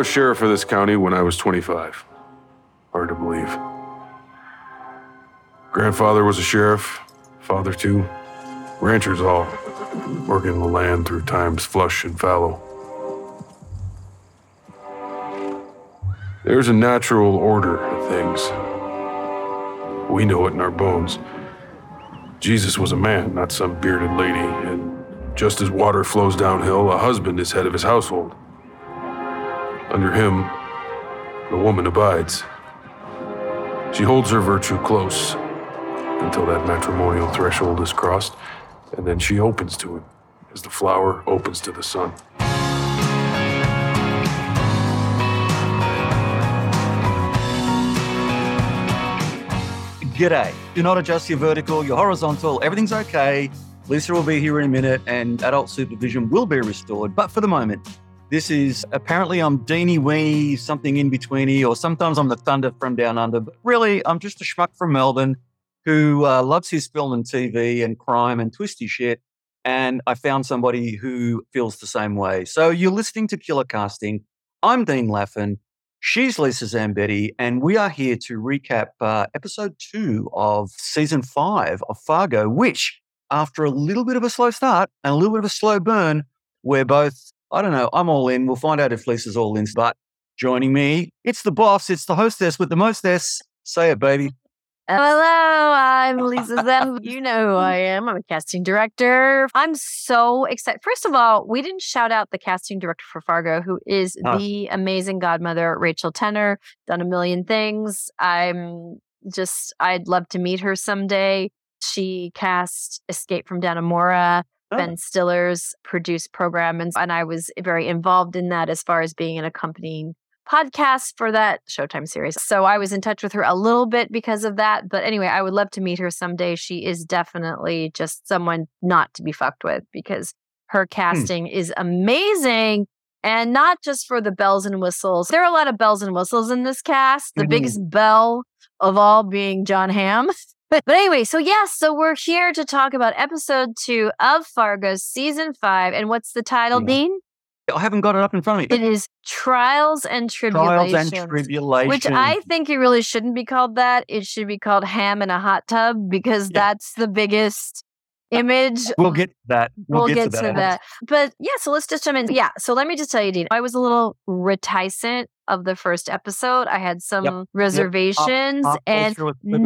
was sheriff of this county when I was 25. Hard to believe. Grandfather was a sheriff, father too. Ranchers all, working the land through times flush and fallow. There's a natural order to things. We know it in our bones. Jesus was a man, not some bearded lady, and just as water flows downhill, a husband is head of his household. Under him, the woman abides. She holds her virtue close until that matrimonial threshold is crossed, and then she opens to him as the flower opens to the sun. G'day. Do not adjust your vertical, your horizontal. Everything's okay. Lisa will be here in a minute and adult supervision will be restored. But for the moment, this is apparently I'm Deanie Weenie, something in betweeny, or sometimes I'm the Thunder from down under. But really, I'm just a schmuck from Melbourne who uh, loves his film and TV and crime and twisty shit. And I found somebody who feels the same way. So you're listening to Killer Casting. I'm Dean Laffin. She's Lisa Zambetti, and we are here to recap uh, episode two of season five of Fargo, which, after a little bit of a slow start and a little bit of a slow burn, we're both, I don't know, I'm all in. We'll find out if Lisa's all in. But joining me, it's the boss, it's the hostess with the mostess. Say it, baby. Uh, hello, I'm Lisa Zem. you know who I am. I'm a casting director. I'm so excited. First of all, we didn't shout out the casting director for Fargo, who is Oh. the amazing godmother, Rachel Tenner, done a million things. I'm just, I'd love to meet her someday. She cast Escape from Dannemora, Oh. Ben Stiller's produced program, and, and I was very involved in that as far as being an accompanying podcast for that Showtime series. So I was in touch with her a little bit because of that. But anyway, I would love to meet her someday. She is definitely just someone not to be fucked with because her casting is amazing. And not just for the bells and whistles. There are a lot of bells and whistles in this cast. The Mhm. biggest bell of all being Jon Hamm. But, but anyway, so yes, so we're here to talk about episode two of Fargo season five. And what's the title, Yeah. Dean? I haven't got it up in front of me. It is Trials and Tribulations. Trials and Tribulations. Which I think it really shouldn't be called that. It should be called Ham in a Hot Tub because Yeah. that's the biggest uh, image. We'll get to that. We'll, get, to, that. But yeah, so let's just jump in. Yeah, so let me just tell you, Dean, I was a little reticent of the first episode. I had some reservations Pop and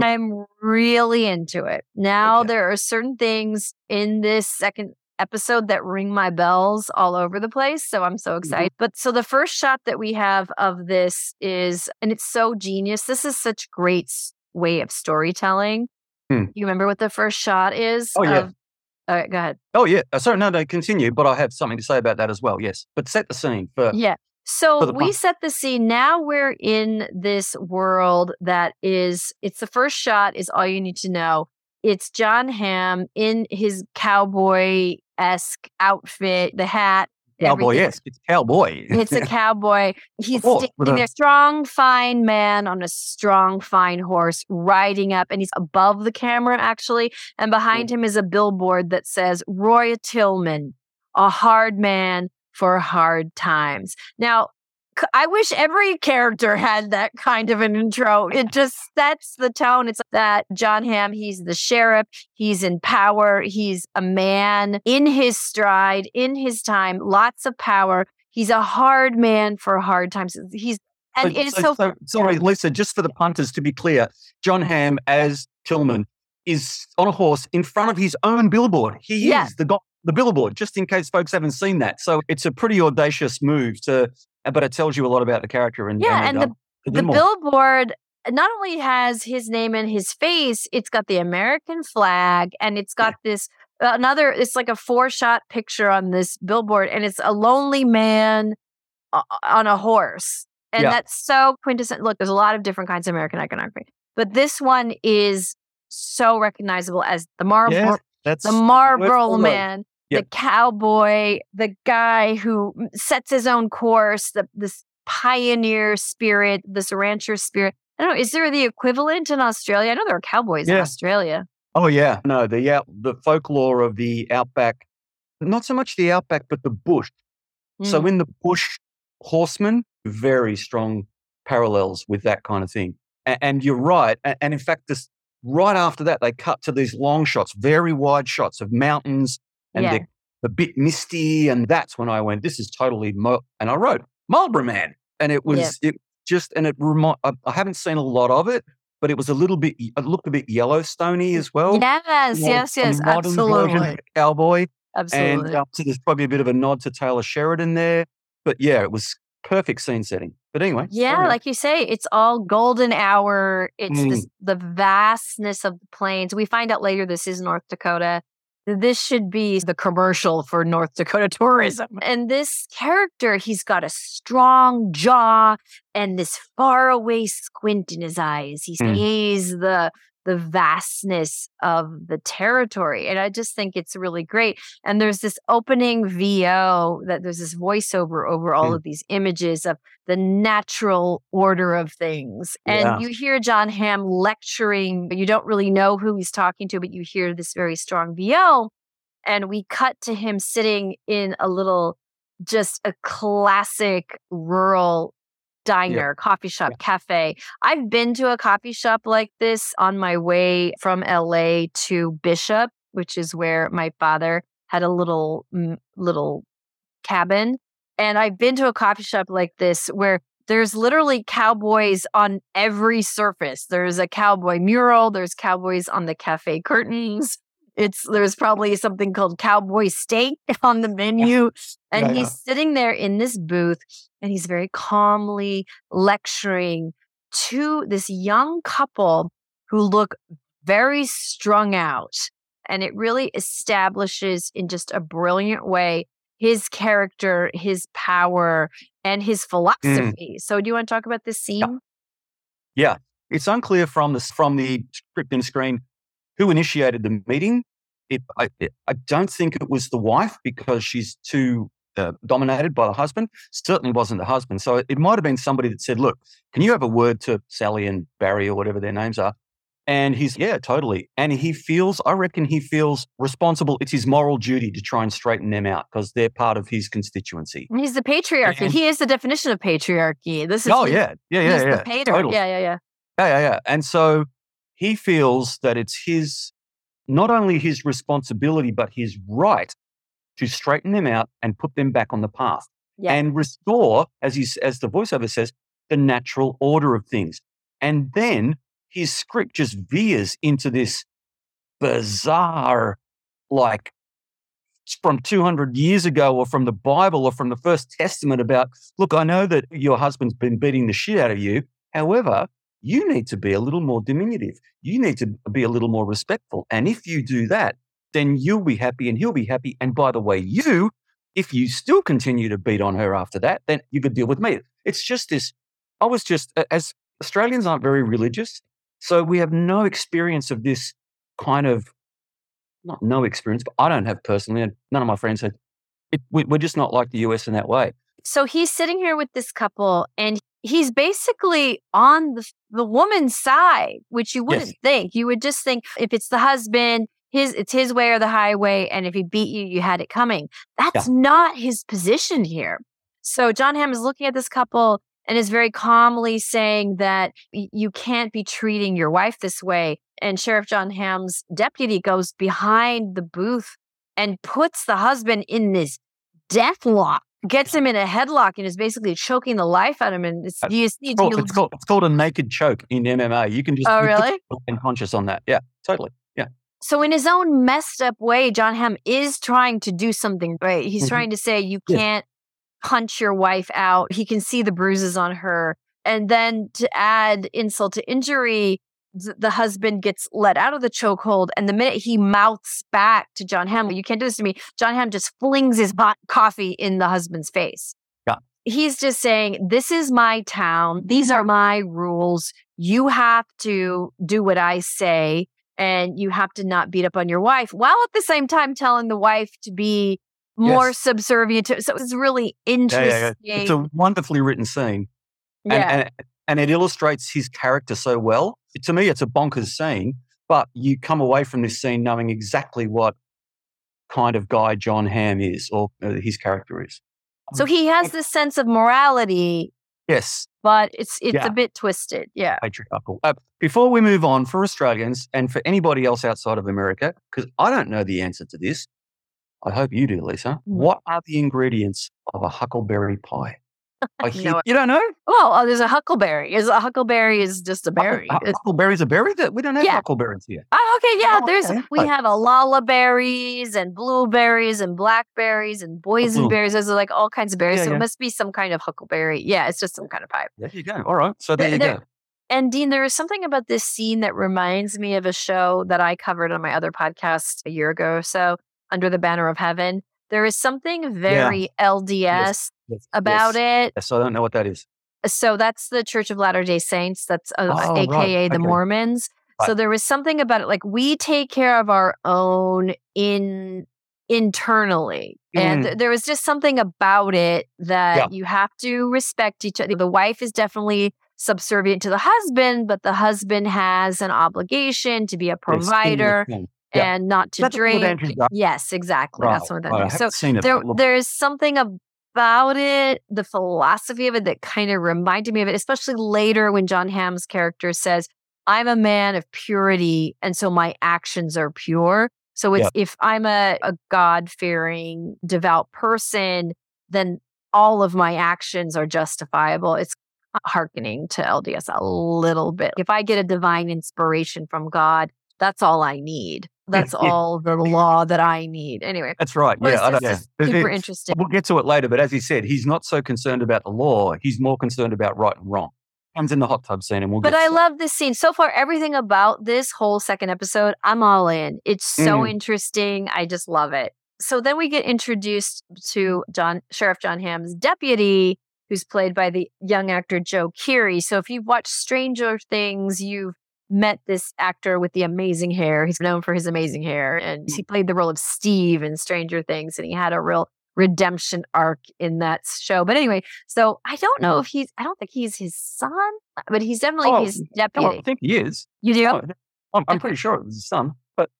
I'm really into it. Now Okay. there are certain things in this second episode that ring my bells all over the place. So I'm Mm-hmm. so excited. But so the first shot that we have of this is, and it's so genius. This is such great way of storytelling. Hmm. You remember what the first shot is? Oh, yeah. of- all right, go ahead. Oh, yeah. Uh, Sorry, no, no, continue. But I have something to say about that as well. Yes. But set the scene for. Yeah. So we set the scene. Now we're in this world that is, it's the first shot, is all you need to know. It's Jon Hamm in his cowboy esque outfit, the hat. Cowboy, everything. yes. It's cowboy. It's a cowboy. He's standing a- there, strong, fine man on a strong, fine horse, riding up, and he's above the camera actually. And behind him is a billboard that says Roy Tillman, a hard man for hard times. Now, I wish every character had that kind of an intro. It just sets the tone. It's that Jon Hamm, he's the sheriff, he's in power, he's a man in his stride, in his time, lots of power. He's a hard man for hard times. He's and So- it is so, so- sorry, Lisa, just for the punters to be clear, Jon Hamm as Tillman is on a horse in front of his own billboard. He Yeah. is the go- the billboard, just in case folks haven't seen that. So it's a pretty audacious move to, but it tells you a lot about the character. And Yeah, and uh, the more. billboard not only has his name and his face, it's got the American flag and it's got this uh, another it's like a four shot picture on this billboard and it's a lonely man on a horse. And Yeah. that's so quintessential. Look, there's a lot of different kinds of American iconography, but this one is so recognizable as the Marlboro Yeah, that's the Marlboro man, Yep. the cowboy, the guy who sets his own course, the this pioneer spirit, this rancher spirit. I don't know. Is there the equivalent in Australia? I know there are cowboys in Australia. Oh yeah, no, the out, the folklore of the outback, not so much the outback, but the bush. So Mm. in the bush, horsemen very strong parallels with that kind of thing. And, and you're right. And, and in fact, this right after that, they cut to these long shots, very wide shots of mountains, and Yeah. they're a bit misty. And that's when I went, this is totally, Mo-. and I wrote Marlboro Man. And it was, it just, and it remi- I, I haven't seen a lot of it, but it was a little bit, it looked a bit Yellowstoney as well. yes, you know, yes, yes, modern version of absolutely. Cowboy. Absolutely. And uh, so there's probably a bit of a nod to Taylor Sheridan there. But yeah, it was perfect scene setting. But anyway. Yeah, like you say, it's all golden hour. It's Mm. this, the vastness of the plains. We find out later this is North Dakota. This should be the commercial for North Dakota tourism. And this character, he's got a strong jaw and this faraway squint in his eyes. He Mm. sees the the vastness of the territory. And I just think it's really great. And there's this opening VO that there's this voiceover over all Mm. of these images of the natural order of things. And Yeah. you hear Jon Hamm lecturing, but you don't really know who he's talking to, but you hear this very strong VO. And we cut to him sitting in a little, just a classic rural diner, coffee shop, cafe. I've been to a coffee shop like this on my way from LA to Bishop, which is where my father had a little little cabin. And I've been to a coffee shop like this where there's literally cowboys on every surface. There's a cowboy mural, there's cowboys on the cafe curtains. It's there's probably something called cowboy steak on the menu. And Yeah, he's yeah. sitting there in this booth and he's very calmly lecturing to this young couple who look very strung out. And it really establishes in just a brilliant way his character, his power, and his mm. philosophy. So, do you want to talk about this scene? Yeah. It's unclear from the from the script and screen who initiated the meeting. It, I, I don't think it was the wife because she's too uh, dominated by the husband. Certainly wasn't the husband. So it, it might have been somebody that said, "Look, can you have a word to Sally and Barry or whatever their names are?" And he's yeah, totally. And he feels, I reckon, he feels responsible. It's his moral duty to try and straighten them out because they're part of his constituency. He's the patriarchy. And- he is the definition of patriarchy. This is Oh yeah, yeah, he's yeah, the yeah. pater. totally. Yeah, yeah, yeah. Yeah, yeah, yeah. And so he feels that it's his, not only his responsibility, but his right to straighten them out and put them back on the path Yeah. and restore, as, he, as the voiceover says, the natural order of things. And then his script just veers into this bizarre, like from 200 years ago or from the Bible or from the First Testament about, look, I know that your husband's been beating the shit out of you. However, you need to be a little more diminutive. You need to be a little more respectful. And if you do that, then you'll be happy and he'll be happy. And by the way, you, if you still continue to beat on her after that, then you could deal with me. It's just this. I was just, as Australians aren't very religious, so we have no experience of this kind of, not no experience, but I don't have personally, and none of my friends had. It, we, we're just not like the US in that way. So he's sitting here with this couple and he's basically on the the woman's side which you wouldn't Yes. think. You would just think if it's the husband his it's his way or the highway and if he beat you you had it coming. That's not his position here. So jon hamm is looking at this couple and is very calmly saying that you can't be treating your wife this way. And sheriff jon hamm's deputy goes behind the booth and puts the husband in this death lock gets him in a headlock and is basically choking the life out of him. And it's, you? It's called, it's called, it's called a naked choke in MMA. You can just Oh, really? unconscious on that. Yeah, totally. Yeah. so, in his own messed up way, Jon Hamm is trying to do something right. He's Mhm. trying to say you Yeah. can't punch your wife out. He can see the bruises on her. And then to add insult to injury, the husband gets let out of the chokehold. And the minute he mouths back to Jon Hamm, you can't do this to me, Jon Hamm just flings his hot coffee in the husband's face. Yeah. He's just saying, This is my town. These are my rules. You have to do what I say. And you have to not beat up on your wife while at the same time telling the wife to be more Yes. subservient to. So it's really interesting. yeah, yeah. It's a wonderfully written scene. Yeah. and, and it illustrates his character so well. To me, it's a bonkers scene, but you come away from this scene knowing exactly what kind of guy Jon Hamm is or uh, his character is. So he has this sense of morality Yes, but it's it's Yeah. a bit twisted. Yeah. patriarchal. Uh, before we move on, for Australians and for anybody else outside of America, because I don't know the answer to this, I hope you do, Lisa. What are the ingredients of a huckleberry pie? Hear- No. you don't know? Well, oh, there's a huckleberry. Is a huckleberry is just a berry. Huckle- huckleberries are berry? That- We don't have Yeah. huckleberries here. Oh, okay, yeah. Oh, There's okay. we have a lala berries and blueberries and blackberries and boysenberries. There's like all kinds of berries. Yeah, so yeah. it must be some kind of huckleberry. Yeah, it's just some kind of pipe. There you go. All right. So there you There- go. And Dean, there is something about this scene that reminds me of a show that I covered on my other podcast a year ago or so, Under the Banner of Heaven. There is something very LDS Yes, about yes. it. Yes, I don't know what that is. So that's the Church of Latter day Saints. That's uh, Oh, right. AKA the Okay. Mormons. So there was something about it, like we take care of our own in internally. And Mm. th- there was just something about it that Yeah. you have to respect each other. The wife is definitely subservient to the husband, but the husband has an obligation to be a provider. Yeah. and not to That's drink. Yes, exactly. That's what that right. I So there there is something about it, the philosophy of it that kind of reminded me of it, especially later when Jon Hamm's character says, I'm a man of purity, and so my actions are pure. So it's if I'm a, a God fearing, devout person, then all of my actions are justifiable. It's hearkening to LDS a little bit. If I get a divine inspiration from God, that's all I need. That's Yeah. all the law that I need. Anyway, That's right. Yeah, it's I don't, just yeah. super It- interesting. We'll get to it later, but as he said, he's not so concerned about the law. He's more concerned about right and wrong. Comes in the hot tub scene, and we'll. But get I love this scene. So far, everything about this whole second episode, I'm all in. It's so Mm. interesting. I just love it. So then we get introduced to John Sheriff Jon Hamm's deputy, who's played by the young actor Joe Keery. So if you've watched Stranger Things, you've met this actor with the amazing hair. He's known for his amazing hair, and mm. he played the role of Steve in Stranger Things, and he had a real redemption arc in that show. But anyway, so I don't know if he's. I don't think he's his son, but he's definitely Oh, his oh, No. I think he is. you do? Oh, I'm, I'm pretty sure it was his son, but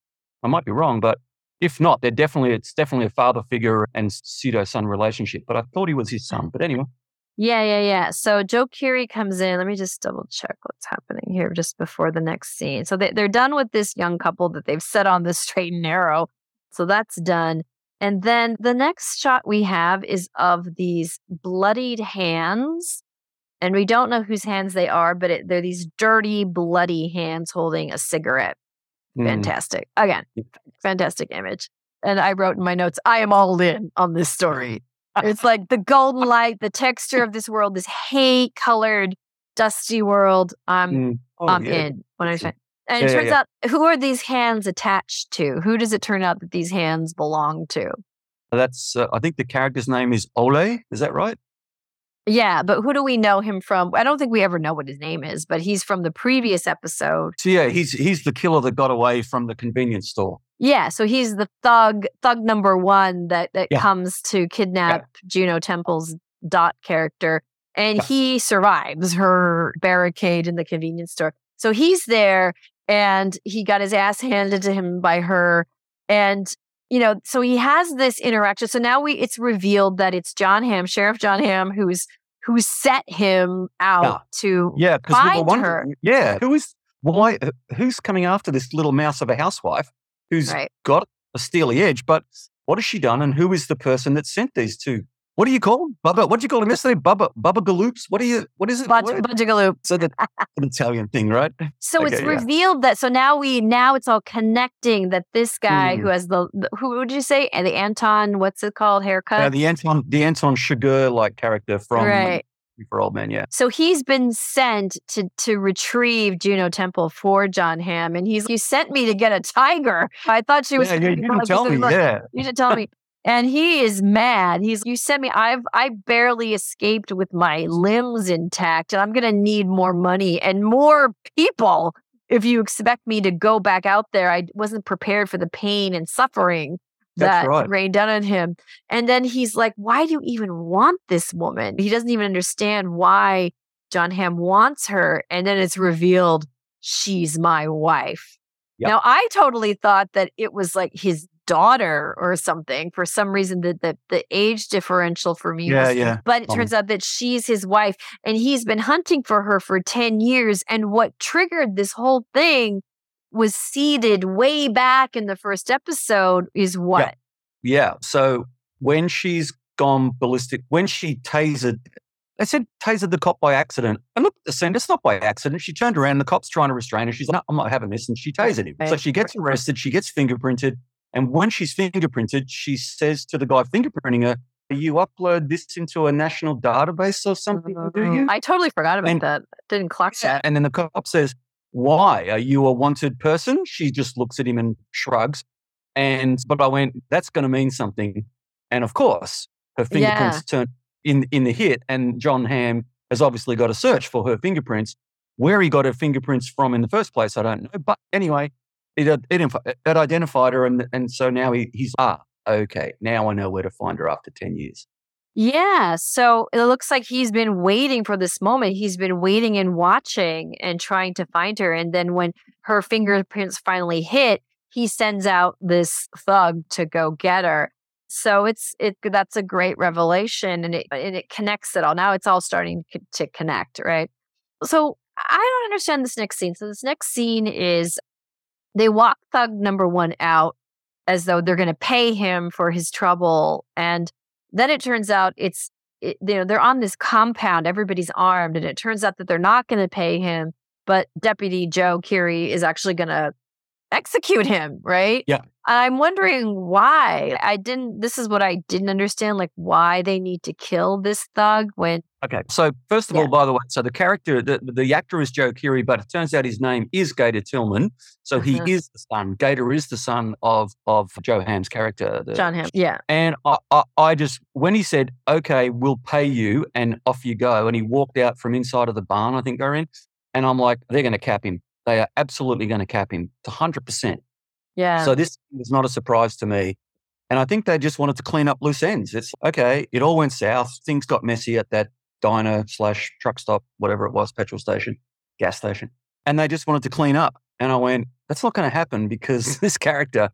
I might be wrong. But if not, they're definitely it's definitely a father figure and pseudo son relationship. But I thought he was his son. But anyway, Yeah, yeah, yeah. So Joe Keery comes in. Let me just double check what's happening here just before the next scene. So they, they're done with this young couple that they've set on the straight and narrow. So that's done. And then the next shot we have is of these bloodied hands. And we don't know whose hands they are, but it, they're these dirty, bloody hands holding a cigarette. Mm. Fantastic. Again, fantastic image. And I wrote in my notes, I am all in on this story. It's like the golden light, the texture of this world, this hay colored, dusty world. I'm Mm. Oh, I'm yeah. in. When I say, and Yeah, it yeah, turns yeah. out, who are these hands attached to? Who does it turn out that these hands belong to? That's uh, I think the character's name is Ole. Is that right? Yeah, but who do we know him from? I don't think we ever know what his name is, but he's from the previous episode. So yeah, he's he's the killer that got away from the convenience store. Yeah, so he's the thug, thug number one that that Yeah. comes to kidnap Juno Temple's Dot character, and Yeah. he survives her barricade in the convenience store. So he's there, and he got his ass handed to him by her, and you know, so he has this interaction. So now we it's revealed that it's Jon Hamm, Sheriff Jon Hamm, who's who set him out to Yeah, because we were wondering. her. Yeah, who is why? uh, Who's coming after this little mouse of a housewife who's right. got a steely edge? But what has she done? And who is the person that sent these two? What do you call them? Bubba? What do you call him yesterday? Bubba Bubba Galoops? What do you? What is it? Budge, What- So that's an Italian thing, right? So it's Okay, yeah. revealed that so now we now it's all connecting that this guy Mm. who has the, who would you say and the Anton what's it called haircut Uh, the Anton the Anton Chigurh like character from right for Old Man. Yeah. so he's been sent to to retrieve Juno Temple for Jon Hamm and he's you sent me to get a tiger I thought she was yeah, yeah, you didn't tell me. like, Yeah. you didn't tell me and he is mad he's you sent me I've I barely escaped with my limbs intact and I'm gonna need more money and more people if you expect me to go back out there, I wasn't prepared for the pain and suffering That's that right. rained down on him. And then he's like, Why do you even want this woman? He doesn't even understand why Jon Hamm wants her. And then it's revealed she's my wife. Yep. Now, I totally thought that it was like his daughter or something for some reason the the, the age differential for me Yeah, was- yeah. but it Um, turns out that she's his wife and he's been hunting for her for 10 years and what triggered this whole thing was seeded way back in the first episode is what Yeah. So when she's gone ballistic, when she tasered, they said tasered the cop by accident. And look at the scene, it's not by accident. She turned around, the cop's trying to restrain her. She's like, no, I'm not having this. And she tasered him. So she gets arrested, she gets fingerprinted. And when she's fingerprinted, she says to the guy fingerprinting her, you upload this into a national database or something, do mm-hmm. you? I totally forgot about And- that. Didn't clock that. And then the cop says, Why? Are you a wanted person? She just looks at him and shrugs. And but I went, That's gonna mean something. And of course, her fingerprints turned in in the hit, and Jon Hamm has obviously got a search for her fingerprints. Where he got her fingerprints from in the first place, I don't know. But anyway, it it, it identified her, and and so now he, he's ah okay. Now I know where to find her after ten years. Yeah. So it looks like he's been waiting for this moment. He's been waiting and watching and trying to find her. And then when her fingerprints finally hit, he sends out this thug to go get her. So it's it that's a great revelation and it and it connects it all. Now it's all starting to connect, right? So I don't understand this next scene. So this next scene is they walk thug number one out as though they're going to pay him for his trouble and then it turns out it's it, you know they're on this compound everybody's armed and it turns out that they're not going to pay him but deputy joe keery is actually going to execute him right Yeah. i'm wondering why i didn't this is what i didn't understand like why they need to kill this thug when Okay. So first of Yeah. all, by the way, so the character, the, the actor is Joe Keery, but it turns out his name is Gator Tillman. So he Uh-huh. is the son. Gator is the son of of Joe Ham's character. the- jon Hamm. yeah And I, I, I just when he said, "Okay, we'll pay you," and off you go, and he walked out from inside of the barn, I think they're in, and I'm like, they're going to cap him. They are absolutely going to cap him to hundred percent. yeah So this is not a surprise to me. And I think they just wanted to clean up loose ends. It's okay. It all went south. Things got messy at that diner slash truck stop, whatever it was, petrol station, gas station. And they just wanted to clean up. And I went, that's not going to happen because this character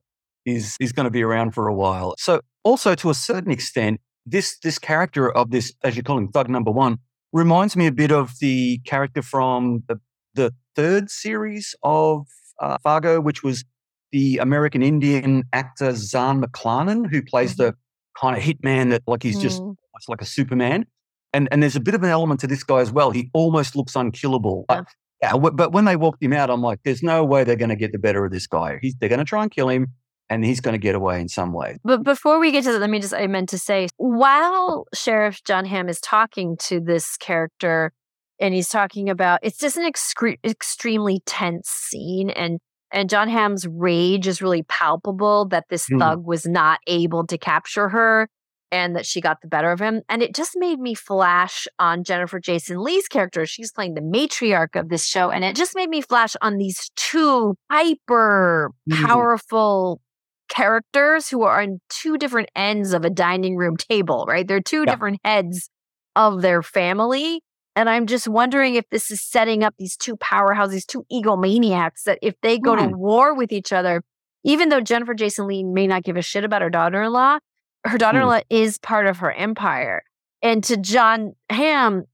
is is going to be around for a while. So also to a certain extent, this this character of this, as you call him, Thug Number One, reminds me a bit of the character from the the third series of uh, Fargo, which was the American Indian actor Zahn McClarnon, who plays the kind of hitman that like he's just Mm. it's like a Superman. And and there's a bit of an element to this guy as well. He almost looks unkillable. Yeah. But, yeah, w- but when they walked him out, I'm like, there's no way they're going to get the better of this guy. He's, they're going to try and kill him, and he's going to get away in some way. But before we get to that, let me just, I meant to say, while Sheriff Jon Hamm is talking to this character and he's talking about, it's just an excre- extremely tense scene. And, and Jon Hamm's rage is really palpable that this Mhm. thug was not able to capture her and that she got the better of him. And it just made me flash on Jennifer Jason Leigh's character. She's playing the matriarch of this show. And it just made me flash on these two hyper Mhm. powerful characters who are on two different ends of a dining room table, right? They're two Yeah. different heads of their family. And I'm just wondering if this is setting up these two powerhouses, these two egomaniacs, that if they go to Hmm. war with each other, even though Jennifer Jason Leigh may not give a shit about her daughter in law, her daughter in law is part of her empire. And to Jon Hamm,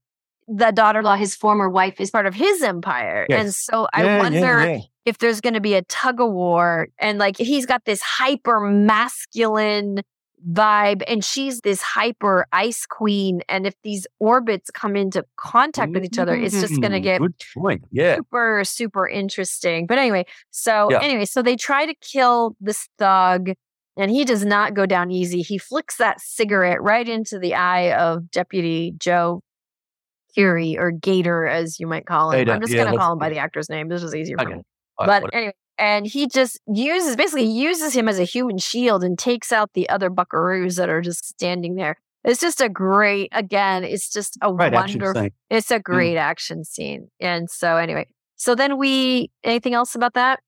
the daughter in law, his former wife, is part of his empire. And so I Yeah, yeah, wonder yeah. if there's going to be a tug of war and like he's got this hyper masculine vibe and she's this hyper ice queen and if these orbits come into contact with each other it's just going to Mm, get good point. Yeah. super super interesting. But anyway so Yeah. anyway so they try to kill this thug and he does not go down easy. He flicks that cigarette right into the eye of deputy joe keery or gator as you might call him. Gator, i'm just yeah, going to call him by the actor's name. This is easier for me. But anyway, and he just uses basically uses him as a human shield and takes out the other buckaroos that are just standing there. It's just a great again, it's just a Right wonderful it's a mm. great action scene. And so anyway, so then we anything else about that?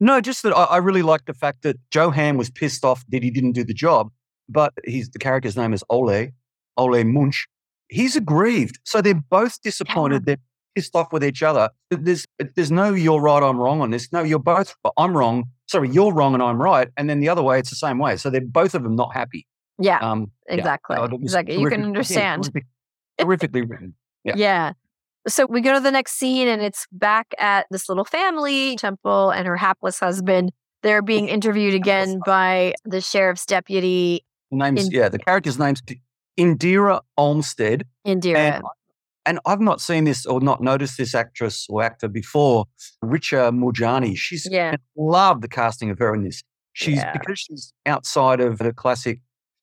No, just that I, I really like the fact that Joe Ham was pissed off that he didn't do the job, but he's the character's name is Ole, Ole Munch. He's aggrieved. So they're both disappointed. They're pissed off with each other. There's there's no you're right, I'm wrong on this. No, you're both I'm wrong. sorry, you're wrong and I'm right. And then the other way, it's the same way. So they're both of them not happy. Yeah, Um, yeah. exactly. It exactly. You can understand. terrific- terrifically written. Yeah. Yeah. So we go to the next scene and it's back at this little family, Temple and her hapless husband. They're being interviewed again by the sheriff's deputy, The name's In- yeah, the character's name's Indira Olmstead. Indira. And, and I've not seen this or not noticed this actress or actor before, Richa Moorjani. She's Yeah. love the casting of her in this. She's Yeah. because she's outside of the classic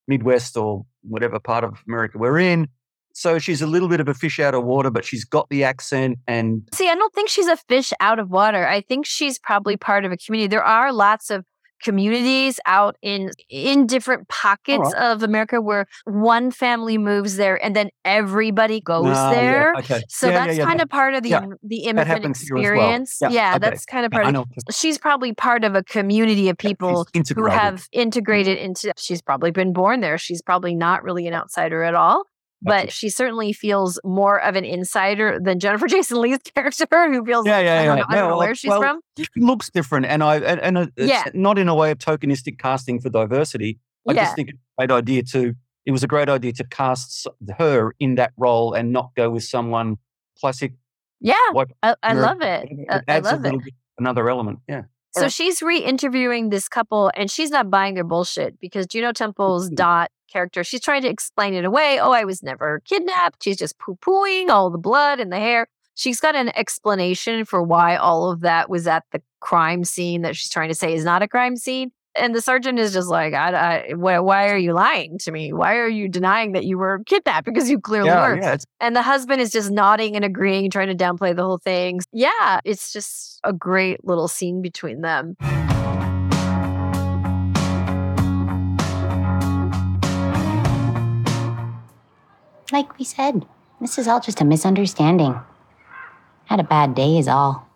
Midwest or whatever part of America we're in. So she's a little bit of a fish out of water, but she's got the accent and See, I don't think she's a fish out of water. I think she's probably part of a community. There are lots of communities out in in different pockets of America where one family moves there and then everybody goes yeah, there. Okay. So Yeah, yeah, that's yeah, kind of part of the yeah, the immigrant as well. experience. Yeah, Yeah, okay. that's kind of part of she's probably part of a community of people who have integrated into she's probably been born there she's probably not really an outsider at all but she certainly feels more of an insider than jennifer jason leigh's character who feels Yeah, like, yeah, I, don't yeah. know, I don't No, know well, where she's well, from She looks different, and I and, and it's Yeah. not in a way of tokenistic casting for diversity. I yeah just think it's a great idea to. It was a great idea to cast her in that role and not go with someone classic. yeah white i, I love it It I, I adds a love it bit, another element. Yeah. So she's re-interviewing this couple, and she's not buying their bullshit because Juno Temple's. Dot character, she's trying to explain it away. Oh, I was never kidnapped. She's just poo-pooing all the blood and the hair. She's got an explanation for why all of that was at the crime scene that she's trying to say is not a crime scene. And the sergeant is just like, I, I, why, why are you lying to me? Why are you denying that you were kidnapped? Because you clearly Yeah, were. yeah. And the husband is just nodding and agreeing, trying to downplay the whole thing. Yeah, it's just a great little scene between them. Like we said, this is all just a misunderstanding. Had a bad day, is all.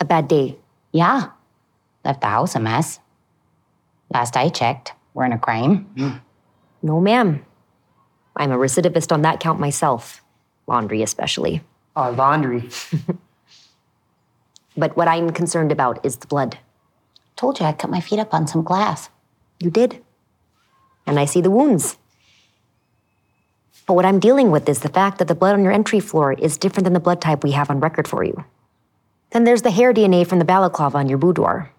A bad day. Yeah. Left the house a mess. Last I checked, we're in a crime. No, ma'am. I'm a recidivist on that count myself. Laundry, especially. Uh, laundry. But what I'm concerned about is the blood. Told you I cut my feet up on some glass. You did. And I see the wounds. But what I'm dealing with is the fact that the blood on your entry floor is different than the blood type we have on record for you. Then there's the hair DNA from the balaclava on your boudoir.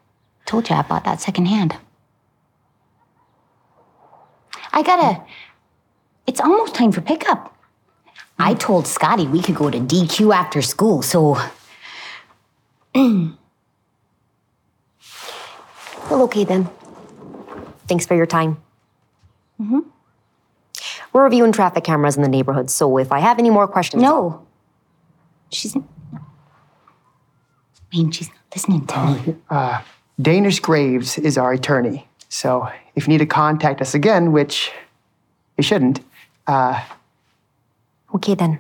Told you I bought that secondhand. I gotta. It's almost time for pickup. I told Scotty we could go to DQ after school, so Well, okay then. Thanks for your time. Mm-hmm. We're reviewing traffic cameras in the neighborhood, so if I have any more questions. no. She's. I mean, she's not listening to me. Uh, Danish Graves is our attorney. So if you need to contact us again, which you shouldn't, uh, Okay then.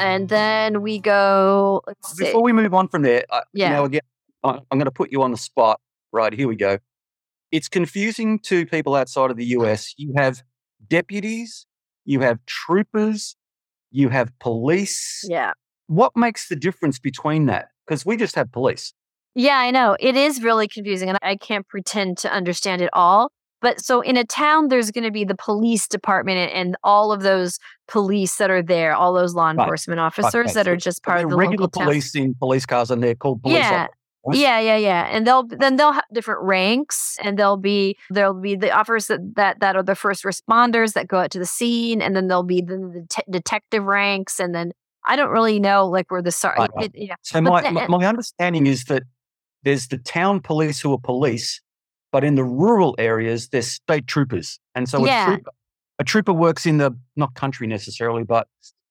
And then we go, let's see. before we move on from there, I, yeah. Now again, I'm going to put you on the spot. Right here we go. It's confusing to people outside of the US. You have deputies, you have troopers, you have police. Yeah. What makes the difference between that? Because we just have police. Yeah, I know. It is really confusing, and I can't pretend to understand it all. But so in a town, there's going to be the police department and, all of those police that are there, all those law Right. enforcement officers Okay, that are just part of the regular local town. police in police cars, and they're called police. Yeah. officers, right? Yeah, yeah, yeah. And they'll then they'll have different ranks and there'll be there'll be the officers that that, that are the first responders that go out to the scene and then there'll be the, the te- detective ranks and then I don't really know like where the sar- Right, right. So But my, my eh my understanding is that there's the town police who are police, but in the rural areas they're state troopers, and so Yeah. a, trooper, a trooper works in the not country necessarily, but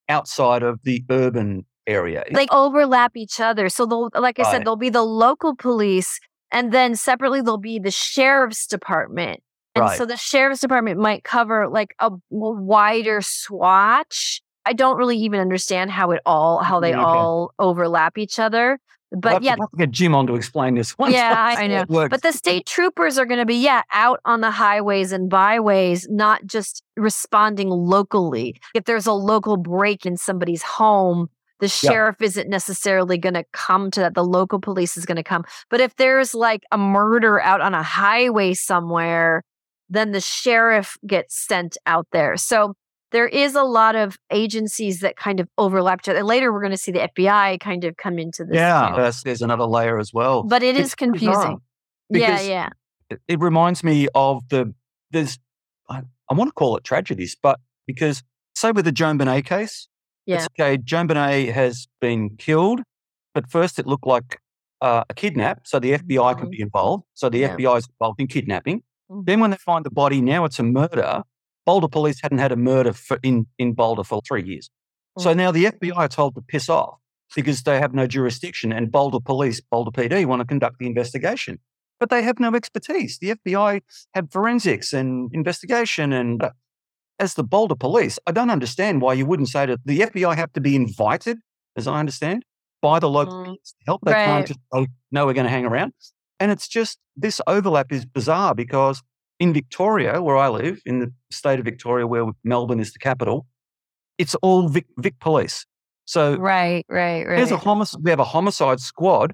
outside of the urban area. they overlap each other. So they'll, like I Right. said, there'll be the local police, and then separately there'll be the sheriff's department. And Right. so the sheriff's department might cover like a wider swatch. I don't really even understand how it all how they Okay. all overlap each other. But have yeah, to, have to get Jim on to explain this one. Yeah, I- I know. But the state troopers are going to be, yeah, out on the highways and byways, not just responding locally. If there's a local break in somebody's home, the sheriff isn't necessarily going to come to that. The local police is going to come. But if there's like a murder out on a highway somewhere, then the sheriff gets sent out there. So there is a lot of agencies that kind of overlap. each other. And later we're going to see the FBI kind of come into this. yeah, there's, there's another layer as well. But it It's is confusing. Yeah, yeah. it, it reminds me of the there's I, I want to call it tragedies, but because say with the JonBenét case, Yeah. it's okay. JonBenét has been killed, but first it looked like uh, a kidnap, so the FBI can Mhm. be involved. So the Yeah. FBI is involved in kidnapping. Mhm. Then when they find the body, now it's a murder. Boulder police hadn't had a murder for, in in Boulder for three years. Mm. So now the FBI are told to piss off because they have no jurisdiction, and Boulder Police, Boulder PD, want to conduct the investigation, but they have no expertise. The FBI have forensics and investigation, and uh, as the Boulder Police, I don't understand why you wouldn't say that the FBI have to be invited, as I understand, by the local Mm. police to help. They Right. can't just oh, no, we're going to hang around. And it's just this overlap is bizarre because in Victoria, where I live, in the state of Victoria, where Melbourne is the capital, it's all Vic, Vic police. So Right, right, right. there's a homicide. We have a homicide squad,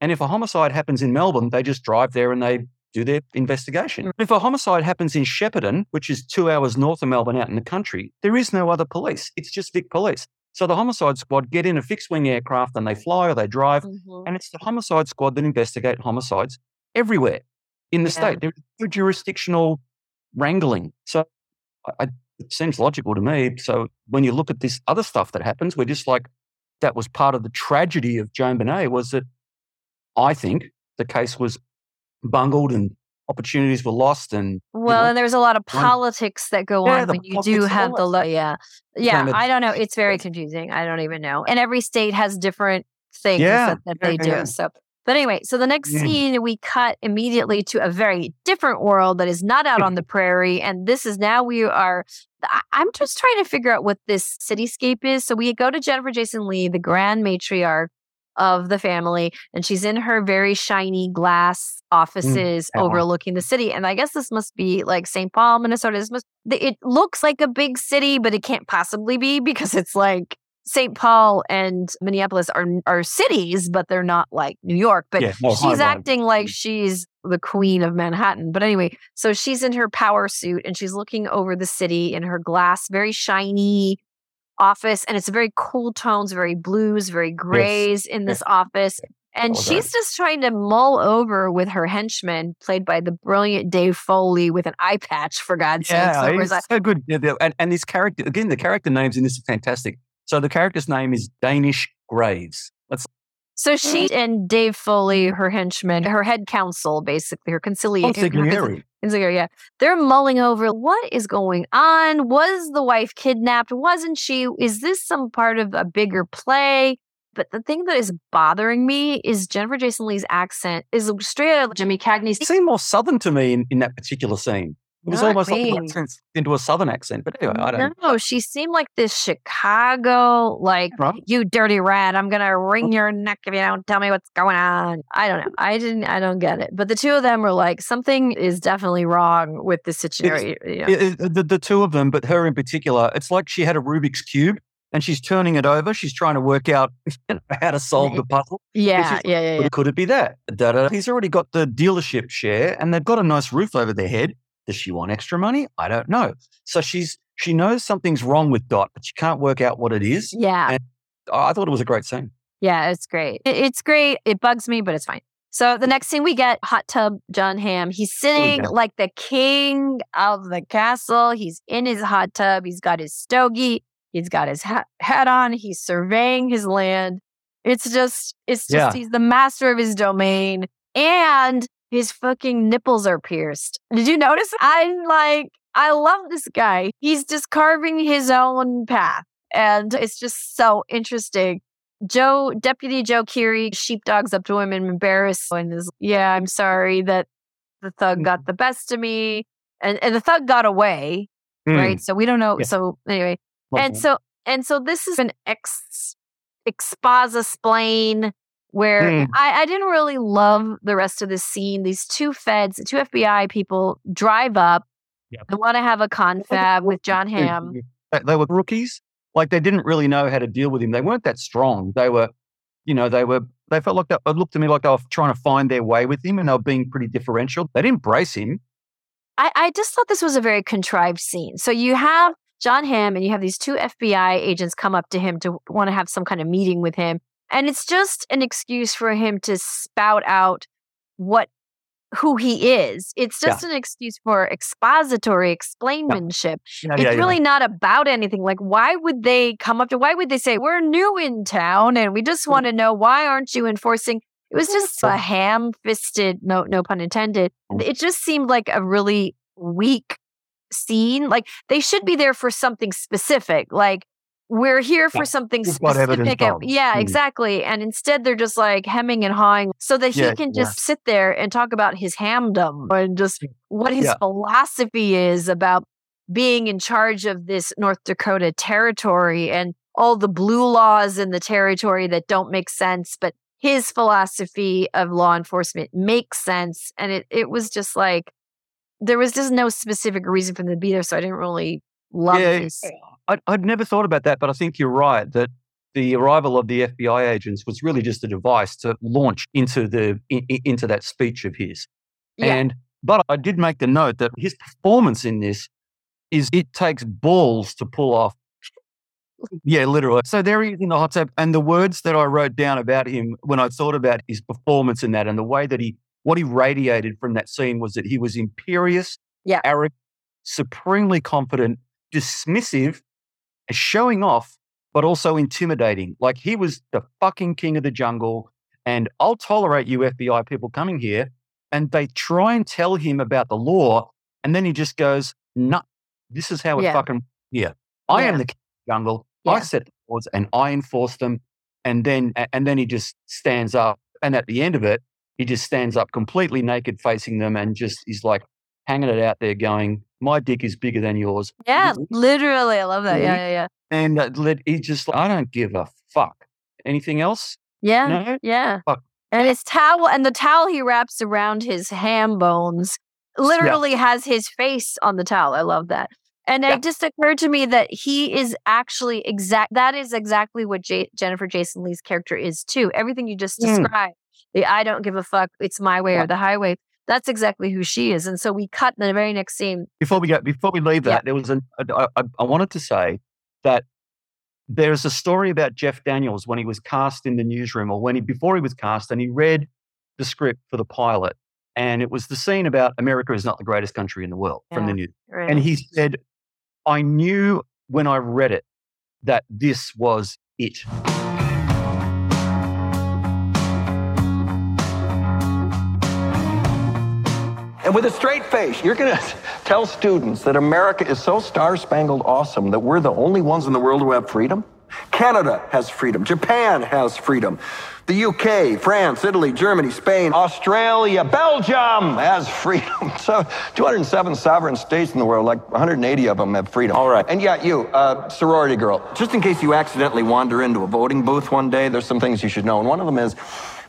and if a homicide happens in Melbourne, they just drive there and they do their investigation. If a homicide happens in Shepparton, which is two hours north of Melbourne, out in the country, there is no other police. It's just Vic police. So the homicide squad get in a fixed wing aircraft and they fly or they drive, Mhm. and it's the homicide squad that investigate homicides everywhere in the Yeah. state. There's no jurisdictional wrangling. So I, it seems logical to me. So when you look at this other stuff that happens, we're just like, that was part of the tragedy of JonBenét was that I think the case was bungled and opportunities were lost and Well, know, and there's a lot of politics that go Yeah, on when you do have the lo- yeah, yeah. I don't know. It's very confusing. I don't even know. And every state has different things Yeah, that, that yeah, they do. So, but anyway, so the next Yeah. scene we cut immediately to a very different world that is not out on the prairie, and this is now we are. I'm just trying to figure out what this cityscape is. So we go to Jennifer Jason Leigh, the grand matriarch of the family, and she's in her very shiny glass mm, offices that one. overlooking the city. And I guess this must be like St. Paul, Minnesota. This must it looks like a big city, but it can't possibly be because it's like St. Paul and Minneapolis are are cities, but they're not like New York. But Yeah, no, she's acting like mm. she's the queen of Manhattan. But anyway, so she's in her power suit and she's looking over the city in her glass, very shiny office. And it's very cool tones, very blues, very grays in this office. And All she's just trying to mull over with her henchman, played by the brilliant Dave Foley with an eye patch, for God's sake. Yeah, over he's so good. And, and this character, again, the character names in this are fantastic. So the character's name is Danish Graves. That's So she and Dave Foley, her henchman, her head counsel, basically, her conciliator, consigliere. Consigliere, yeah. They're mulling over what is going on. Was the wife kidnapped? Wasn't she? Is this some part of a bigger play? But the thing that is bothering me is Jennifer Jason Leigh's accent is straight out of Jimmy Cagney's. It seemed more southern to me in, in that particular scene. It was Not almost like me. an accent into a southern accent. But anyway, I don't. No, she seemed like this Chicago, like Right. you dirty rat. I'm gonna wring your neck if you don't tell me what's going on. I don't know. I didn't. I don't get it. But the two of them were like, something is definitely wrong with this situation. You know? It- it- the, the two of them, but her in particular, it's like she had a Rubik's Cube and she's turning it over. She's trying to work out how to solve the puzzle. yeah, yeah, yeah, yeah. Could it be that? Da-da. He's already got the dealership share and they've got a nice roof over their head. Does she want extra money? I don't know. So she's she knows something's wrong with Dot, but she can't work out what it is. Yeah, And- I thought it was a great scene. yeah, it's great. It's great. It bugs me, but it's fine. So the next scene we get hot tub Jon Hamm. He's oh, sitting yeah. like the king of the castle. He's in his hot tub. He's got his stogie. He's got his hat, hat on. He's surveying his land. It's just, it's just, Yeah. he's the master of his domain. And his fucking nipples are pierced. Did you notice? I'm like, I love this guy. He's just carving his own path. And it's just so interesting. Joe, Deputy Joe Keery, sheepdogs up to him and embarrassed and is, yeah, I'm sorry that the thug got mm-hmm. the best of me. And, and the thug got away, right? Mm. So we don't know. Yeah. So anyway, Love and that. so and so this is an ex exposa splain where Mm. I, I didn't really love the rest of the scene. These two feds, two FBI people drive up. Yep. They want to have a confab with Jon Hamm. They, they were rookies. Like they didn't really know how to deal with him. They weren't that strong. They were, you know, they were. They felt like they, it looked to me like they were trying to find their way with him, and they were being pretty differential. They didn't brace him. I, I just thought this was a very contrived scene. So you have Jon Hamm and you have these two FBI agents come up to him to want to have some kind of meeting with him. And it's just an excuse for him to spout out what who he is. It's Yeah. just an excuse for expository explainmanship. Yeah, it's really not about anything. Like, why would they come up to why would they say, We're new in town and we just mm. want to know why aren't you enforcing it was just a ham fisted, no no pun intended. Mm. It just seemed like a really weak scene. Like they should mm. be there for something specific. Like we're here for Yeah, something we've got evidence specific. Yeah, Hmm. exactly. And instead they're just like hemming and hawing so that he Yeah, can yeah. just sit there and talk about his hamdom and just what his Yeah. philosophy is about being in charge of this North Dakota territory and all the blue laws in the territory that don't make sense, but his philosophy of law enforcement makes sense. And it, it was just like there was just no specific reason for them to be there, so I didn't really love Yeah, this. I'd, I'd never thought about that, but I think you're right that the arrival of the FBI agents was really just a device to launch into the in, in- into that speech of his. Yeah. And but I did make the note that his performance in this is it takes balls to pull off. Yeah, literally. So there he is in the hot tub, and the words that I wrote down about him when I thought about his performance in that, and the way that he what he radiated from that scene was that he was imperious, Yeah. arrogant, supremely confident, dismissive, showing off, but also intimidating. Like he was the fucking king of the jungle. And I'll tolerate you FBI people coming here. And they try and tell him about the law. And then he just goes, no, this is how it Yeah. fucking, yeah. I am the king of the jungle. I set the laws and I enforce them. And then, and then he just stands up. And at the end of it, he just stands up completely naked facing them and just is like hanging it out there going, my dick is bigger than yours. Yeah, literally. I love that. Yeah, yeah, yeah. And uh, let- he's just like, I don't give a fuck. Anything else? Yeah. No? Yeah. Fuck. And his towel and the towel he wraps around his ham bones literally has his face on the towel. I love that. And Yeah. it just occurred to me that he is actually exact. That is exactly what J- Jennifer Jason Leigh's character is too. Everything you just Mm. described, the I don't give a fuck, it's my way Yeah. or the highway. That's exactly who she is. And so we cut the very next scene. Before we go, before we leave Yeah. that, there was an, I, I, I wanted to say that there's a story about Jeff Daniels when he was cast in the newsroom or when he, before he was cast and he read the script for the pilot. And it was the scene about America is not the greatest country in the world from the news. Right? And he said, I knew when I read it that this was it. With a straight face, you're going to tell students that America is so star spangled awesome that we're the only ones in the world who have freedom? Canada has freedom. Japan has freedom. The UK, France, Italy, Germany, Spain, Australia, Belgium has freedom. So 207 sovereign states in the world, like 180 of them have freedom. All right. And yeah, you, uh, sorority girl, just in case you accidentally wander into a voting booth one day, there's some things you should know. And one of them is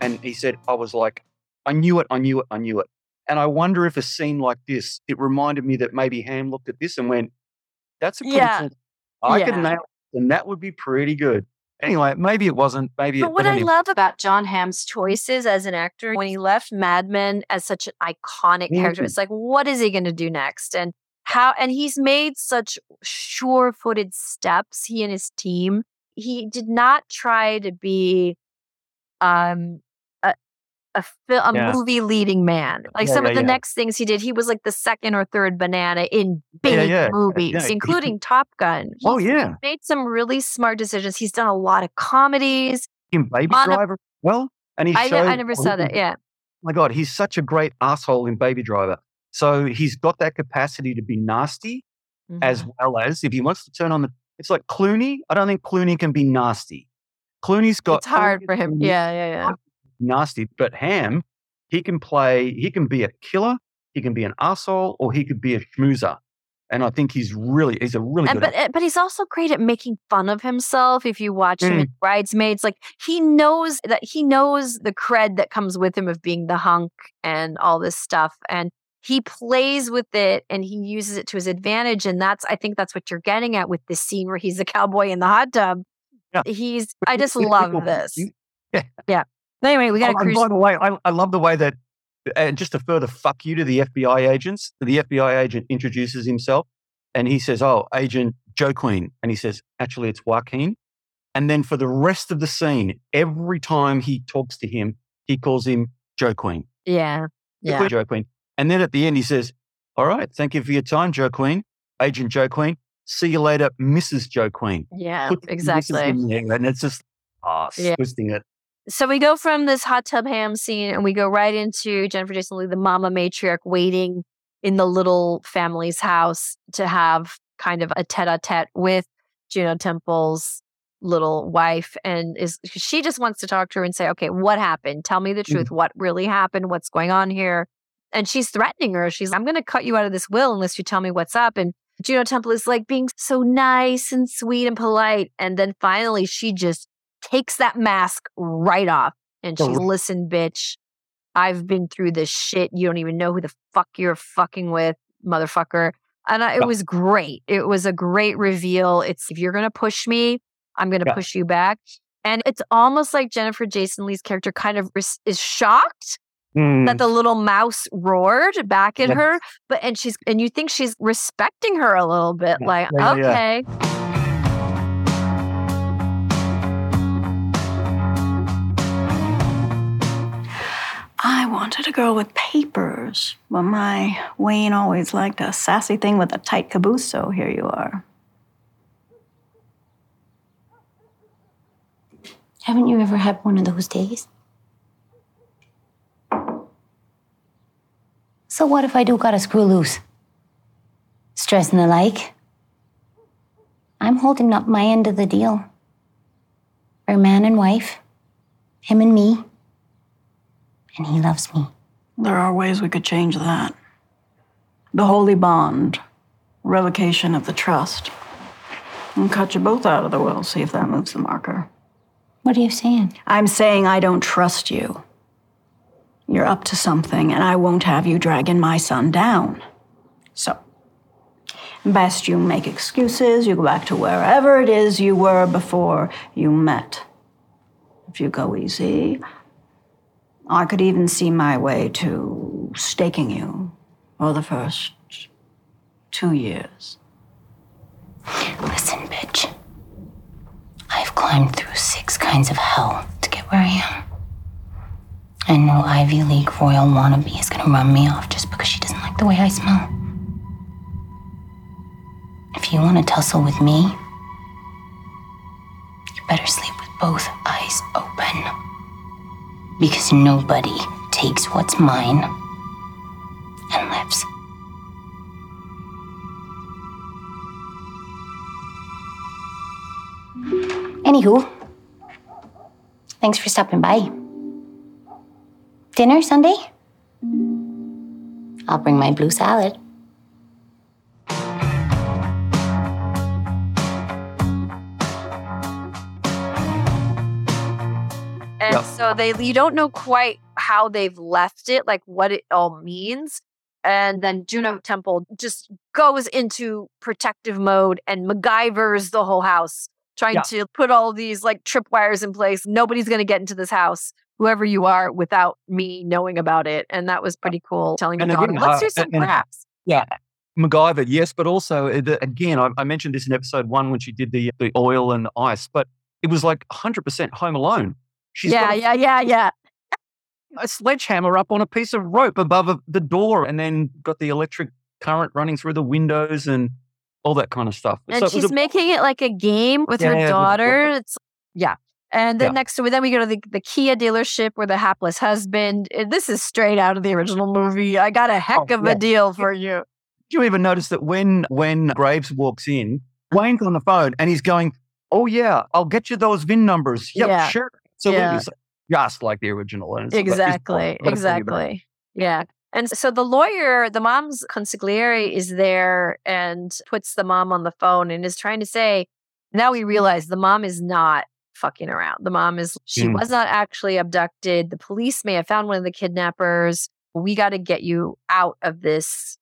And he said, I was like, I knew it, I knew it, I knew it. And I wonder if a scene like this, it reminded me that maybe Hamm looked at this and went, that's a pretty Yeah. cool. I could Yeah. nail it, and that would be pretty good. Anyway, maybe it wasn't. Maybe But it what I love about Jon Hamm's choices as an actor, when he left Mad Men as such an iconic character, it's like, what is he going to do next? And how and he's made such sure-footed steps he and his team he did not try to be um a a, fil- a Yeah. movie leading man like Yeah, some yeah, of the next things he did he was like the second or third banana in big movies including top gun Oh He's yeah, made some really smart decisions he's done a lot of comedies in Baby Driver. Well, and he I, showed. I never oh, saw that yeah my God, he's such a great asshole in Baby Driver. So he's got that capacity to be nasty as Mhm. well as if he wants to turn on the. It's like Clooney. I don't think Clooney can be nasty. Clooney's got. it's hard for him yeah yeah yeah Nasty, but Hamm, he can play. He can be a killer. He can be an asshole, or he could be a schmoozer. And I think he's really. He's a really and good. but uh, but he's also great at making fun of himself. If you watch him Mm. in Bridesmaids, like he knows that he knows the cred that comes with him of being the hunk and all this stuff, and he plays with it and he uses it to his advantage. And that's I think that's what you're getting at with this scene where he's a cowboy in the hot tub. Yeah. He's, I just love this. he- Anyway, we got Oh, to and cruise. by the way, I, I love the way that, and just to further fuck you to the FBI agents, the FBI agent introduces himself and he says, Oh, Agent Joe Queen. And he says, Actually, it's Joaquin. And then for the rest of the scene, every time he talks to him, he calls him Joe Queen. Yeah, yeah. Joe Queen. And then at the end, he says, All right, thank you for your time, Joe Queen, Agent Joe Queen. See you later, Mrs. Joe Queen. Yeah, Put exactly. and it's just, ah, Yeah. twisting it. So we go from this hot tub ham scene and we go right into Jennifer Jason Leigh, the mama matriarch, waiting in the little family's house to have kind of a tete-a-tete with Juno Temple's little wife and is she just wants to talk to her and say okay what happened? Tell me the mm. truth. What really happened? What's going on here? And she's threatening her. She's i'm going to cut you out of this will unless you tell me what's up. And Juno Temple is like being so nice and sweet and polite and then finally she just takes that mask right off and she's listen bitch i've been through this shit you don't even know who the fuck you're fucking with motherfucker and I, it Yeah. was great it was a great reveal it's if you're gonna push me i'm gonna Yeah. push you back and it's almost like jennifer jason leigh's character kind of is shocked Mm. that the little mouse roared back at Yeah. her but and she's and you think she's respecting her a little bit Yeah. like okay wanted a girl with papers, but my Wayne always liked a sassy thing with a tight caboose, so here you are. Haven't you ever had one of those days? So what if I do gotta screw loose? Stress and the like. I'm holding up my end of the deal. We're man and wife, him and me. And he loves me. There are ways we could change that. The holy bond, revocation of the trust. And cut you both out of the will, see if that moves the marker. What are you saying? I'm saying I don't trust you. You're up to something, and I won't have you dragging my son down. So, best you make excuses, you go back to wherever it is you were before you met. If you go easy, I could even see my way to staking you for the first two years. Listen, bitch. I've climbed through six kinds of hell to get where I am. And no Ivy League royal wannabe is gonna run me off just because she doesn't like the way I smell. If you wanna tussle with me, you better sleep with both eyes open. Because nobody takes what's mine and lives. Anywho, thanks for stopping by. Dinner Sunday? I'll bring my blue salad. So they you don't know quite how they've left it, like what it all means. And then Juno Temple just goes into protective mode and MacGyver's the whole house, trying Yeah. to put all these like tripwires in place. Nobody's gonna get into this house, whoever you are, without me knowing about it. And that was pretty cool telling And daughter, let's uh, do some crafts. Yeah. MacGyver, yes, but also uh, again, I, I mentioned this in episode one when she did the the oil and the ice, but it was like 100% Home Alone. She's yeah, yeah, yeah, yeah. a sledgehammer up on a piece of rope above a, the door, and then got the electric current running through the windows and all that kind of stuff. And So it she's a- making it like a game with Yeah, her yeah, daughter. It's yeah. And then Yeah. next to it, then we go to the, the Kia dealership where the hapless husband. This is straight out of the original movie. I got a oh, heck Oh, of yeah. a deal for you. Do you even notice that when when Graves walks in, Wayne's on the phone and he's going, "Oh yeah, I'll get you those VIN numbers." Yep, Yeah. sure, absolutely, Yeah. So just like the original. And like, Exactly. but it's pretty bad. Exactly. Yeah. And so the lawyer, the mom's consigliere is there and puts the mom on the phone and is trying to say, now we realize the mom is not fucking around. The mom is, she Mm. was not actually abducted. The police may have found one of the kidnappers. We got to get you out of this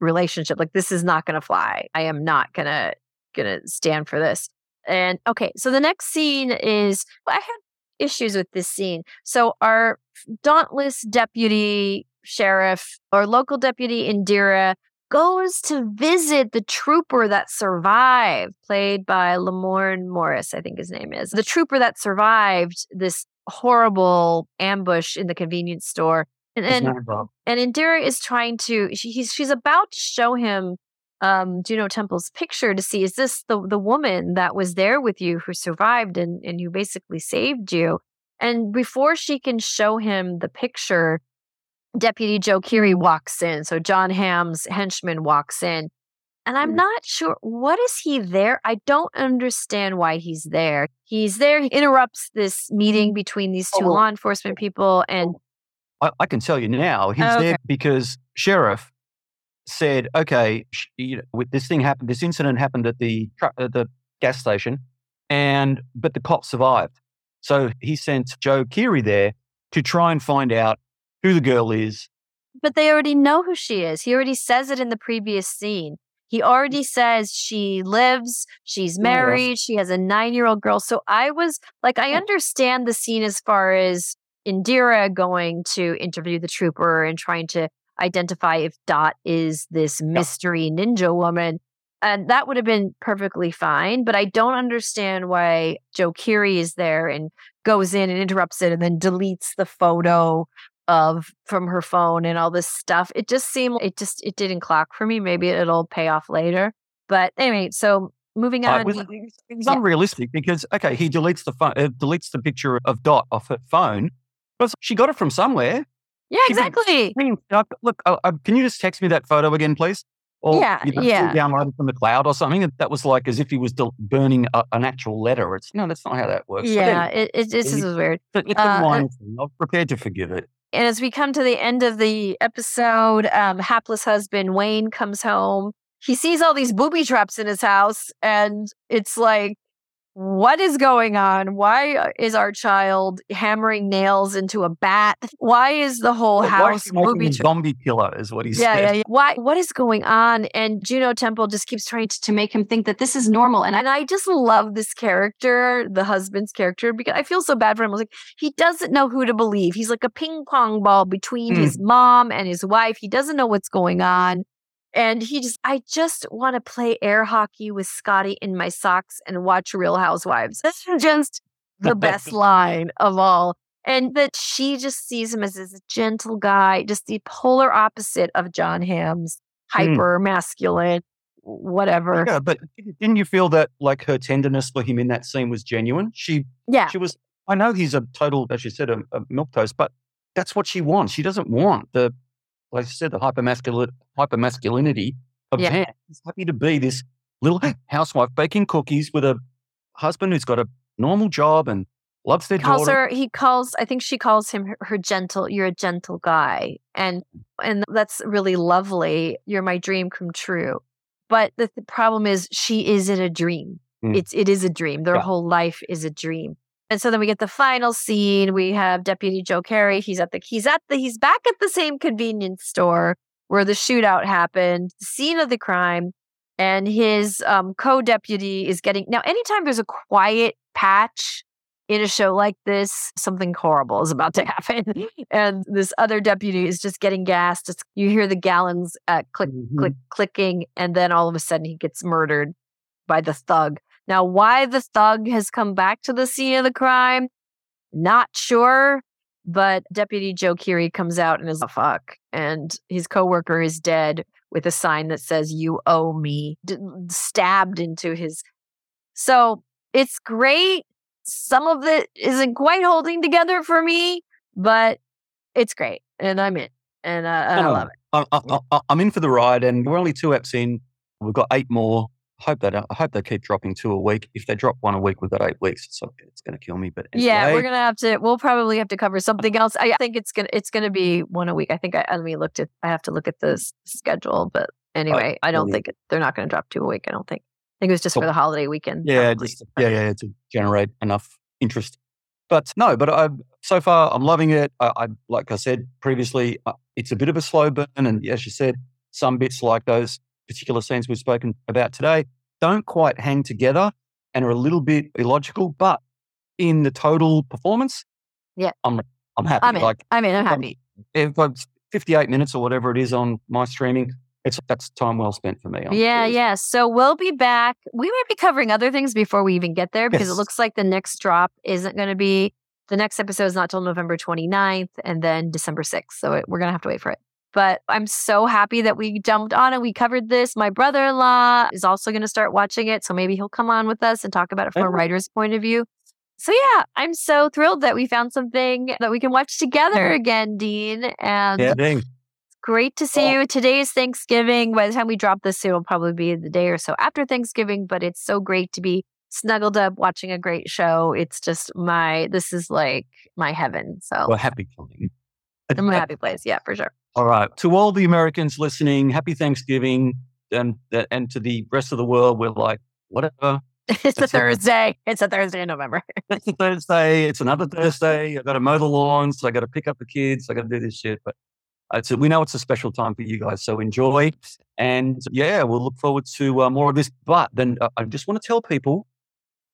relationship. Like, this is not going to fly. I am not going to, going to stand for this. And okay, so the next scene is, I had issues with this scene. So our dauntless deputy sheriff or local deputy Indira goes to visit the trooper that survived, played by Lamorne Morris, I think his name is. The trooper that survived this horrible ambush in the convenience store. And, and and Indira is trying to she, he's she's about to show him um Juno Temple's picture to see is this the the woman that was there with you who survived and and who basically saved you? And before she can show him the picture Deputy Joe Keery walks in. So Jon Hamm's henchman walks in. And I'm not sure what is he there? I don't understand why he's there. He's there he interrupts this meeting between these two Oh, law enforcement people and I, I can tell you now, he's Oh, there because sheriff said, "Okay, sh- you know, with this thing happened, this incident happened at the tru- at the gas station, and but the cop survived. So he sent Joe Keery there to try and find out who the girl is. But they already know who she is. He already says it in the previous scene. He already says she lives, she's married, she has a nine year old girl. So I was like, I hmm. understand the scene as far as Indira going to interview the trooper and trying to identify if Dot is this mystery ninja woman. And that would have been perfectly fine. But I don't understand why Joe Keery is there and goes in and interrupts it and then deletes the photo of from her phone and all this stuff. It just seemed it just it didn't clock for me. Maybe it'll pay off later. But anyway, so moving Uh, on. it was, we- it was- it yeah. unrealistic because okay, he deletes the phone, uh, deletes the picture of Dot off her phone. But she got it from somewhere. Yeah, exactly. Look, uh, uh, can you just text me that photo again, please? Or Yeah, you know, yeah. download it from the cloud or something. That was like as if he was del- burning a, an actual letter. It's no, that's not how that works. Yeah, anyway, it, it this is weird. it's, it's Uh, a. I'm prepared to forgive it. And as we come to the end of the episode, um, hapless husband Wayne comes home. He sees all these booby traps in his house, and it's like, what is going on? Why is our child hammering nails into a bat? Why is the whole is house he making booby a traps? zombie killer? Is what he Yeah, yeah, yeah. Why? What is going on? And Juno Temple just keeps trying to, to make him think that this is normal. And I, and I just love this character, the husband's character, because I feel so bad for him. I was like, he doesn't know who to believe. He's like a ping pong ball between Mm. his mom and his wife. He doesn't know what's going on. And he just, I just want to play air hockey with Scotty in my socks and watch Real Housewives. This is just the best line of all. And that she just sees him as this gentle guy, just the polar opposite of Jon Hamm's Hmm. hyper masculine, whatever. Yeah, but didn't you feel that like her tenderness for him in that scene was genuine? She Yeah. she was. I know he's a total, as you said, a, a milk toast, but that's what she wants. She doesn't want the, like I said, the hypermasculine hyper masculinity of Yeah. Hamm. She's happy to be this little housewife baking cookies with a husband who's got a normal job and loves their calls daughter. her he calls i think she calls him her, her gentle you're a gentle guy and and that's really lovely you're my dream come true but the, the problem is she is in a dream Mm. it's it is a dream their Yeah. whole life is a dream and so then we get the final scene we have deputy joe keery he's at the he's at the he's back at the same convenience store where the shootout happened the scene of the crime and his um, co-deputy is getting now anytime there's a quiet patch in a show like this, something horrible is about to happen. and this other deputy is just getting gassed. It's, you hear the gallons uh, click, Mhm. click, clicking. And then all of a sudden he gets murdered by the thug. Now, why the thug has come back to the scene of the crime, not sure. But Deputy Joe Keery comes out and is a fuck. And his coworker is dead with a sign that says, You owe me, d- stabbed into his. So it's great. Some of it isn't quite holding together for me, but it's great. And I'm in. And, uh, I Oh, love it. I, I'm in for the ride, and we're only two eps in. We've got eight more. I hope they don't, I hope they keep dropping two a week. If they drop one a week, we've got eight weeks. It's it's going to kill me. But Yeah, we're gonna have to. We'll probably have to cover something else. I think it's gonna. It's gonna be one a week. I think I. I mean, looked at. I have to look at the schedule, but anyway, I don't brilliant. think it, they're not gonna drop two a week. I don't think. I think it was just for the holiday weekend. yeah, just, yeah, yeah, to generate enough interest. But no, but I so far I'm loving it. I, I like I said previously, uh, it's a bit of a slow burn, and as you said, some bits like those particular scenes we've spoken about today don't quite hang together and are a little bit illogical. But in the total performance, Yeah. I'm I'm happy. I'm in. Like I'm in. I'm happy. if it's 58 minutes or whatever it is on my streaming, it's that's time well spent for me. I'm Yeah, yeah. So we'll be back. We might be covering other things before we even get there because it looks like the next drop isn't going to be the next episode is not till November 29th and then December 6th. So it, we're going to have to wait for it. But I'm so happy that we jumped on and we covered this. My brother in law is also going to start watching it. So maybe he'll come on with us and talk about it from a writer's point of view. So yeah, I'm so thrilled that we found something that we can watch together again, Dean. And Yeah, dang. Great to see you. Today is Thanksgiving. By the time we drop this, it'll probably be the day or so after Thanksgiving, but it's so great to be snuggled up watching a great show. It's just my, this is like my heaven. So Well, happy coming. I'm a happy place. Yeah, for sure. All right. To all the Americans listening, happy Thanksgiving. And, and to the rest of the world, we're like, whatever. it's a. Thursday. It's a Thursday in November. It's a Thursday. It's another Thursday. I got to mow the lawns. I got to pick up the kids. I got to do this shit. But it's a, we know it's a special time for you guys. So enjoy. And yeah, we'll look forward to uh, more of this. But then uh, I just want to tell people,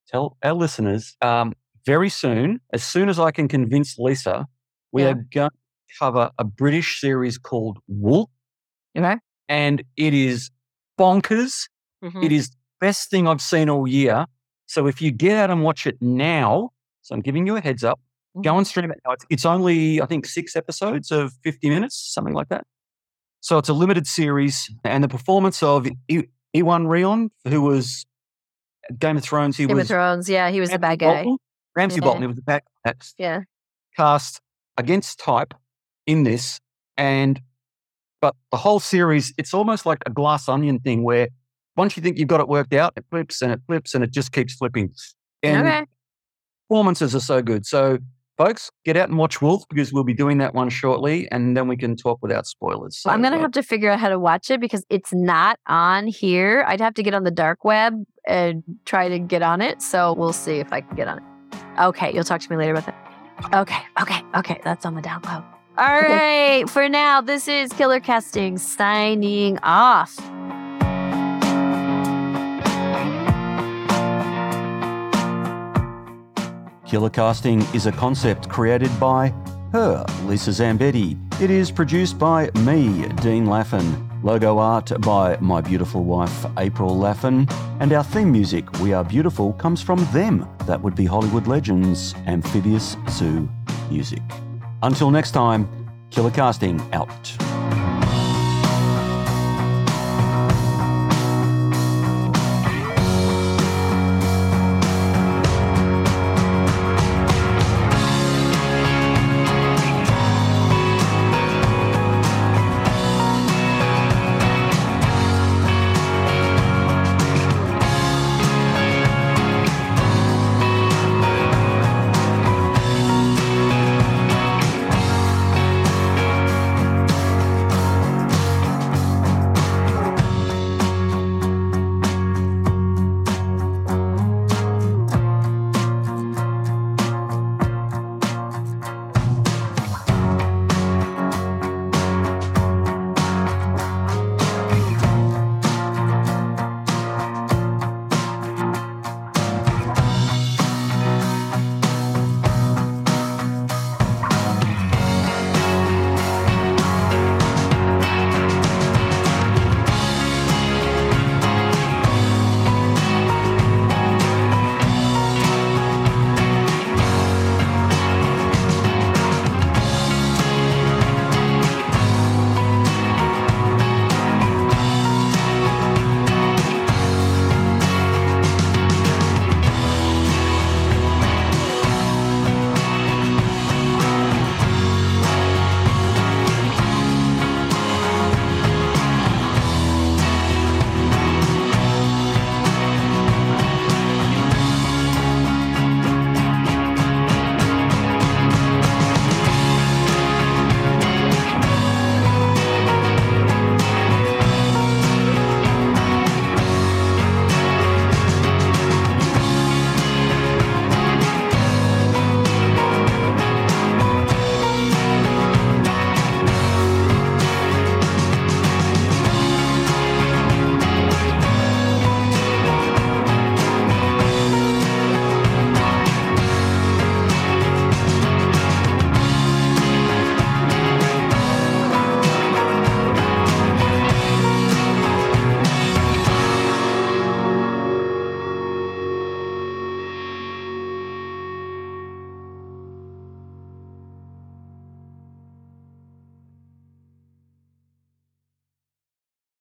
tell our listeners, um, very soon, as soon as I can convince Lisa, we Yeah. are going cover a British series called Wolf. Okay. And it is bonkers. Mhm. It is the best thing I've seen all year. So if you get out and watch it now, so I'm giving you a heads up, go and stream it now. It's, it's only, I think, six episodes of 50 minutes, something like that. So it's a limited series. And the performance of I- Iwan Rheon, who was Game of Thrones, he Game of Thrones. Yeah, he was the Ramsay bad guy. Bolton. Ramsay Yeah. Bolton, he was the bad guy Yeah. cast against type in this and but the whole series it's almost like a glass onion thing where once you think you've got it worked out it flips and it flips and it just keeps flipping and Okay. performances are so good so folks get out and watch wolf because we'll be doing that one shortly and then we can talk without spoilers Well, I'm gonna uh, have to figure out how to watch it because it's not on here. I'd have to get on the dark web and try to get on it. So we'll see if I can get on it. Okay, you'll talk to me later about that. Okay, okay, okay. That's on the down low. All right. For now, this is Killer Casting signing off. Killer Casting is a concept created by her, Lisa Zambetti. It is produced by me, Dean Laffin. Logo art by my beautiful wife, April Laffin. And our theme music, We Are Beautiful, comes from them. That would be Hollywood Legends, Amphibious Zoo Music. Until next time, Killer Casting out.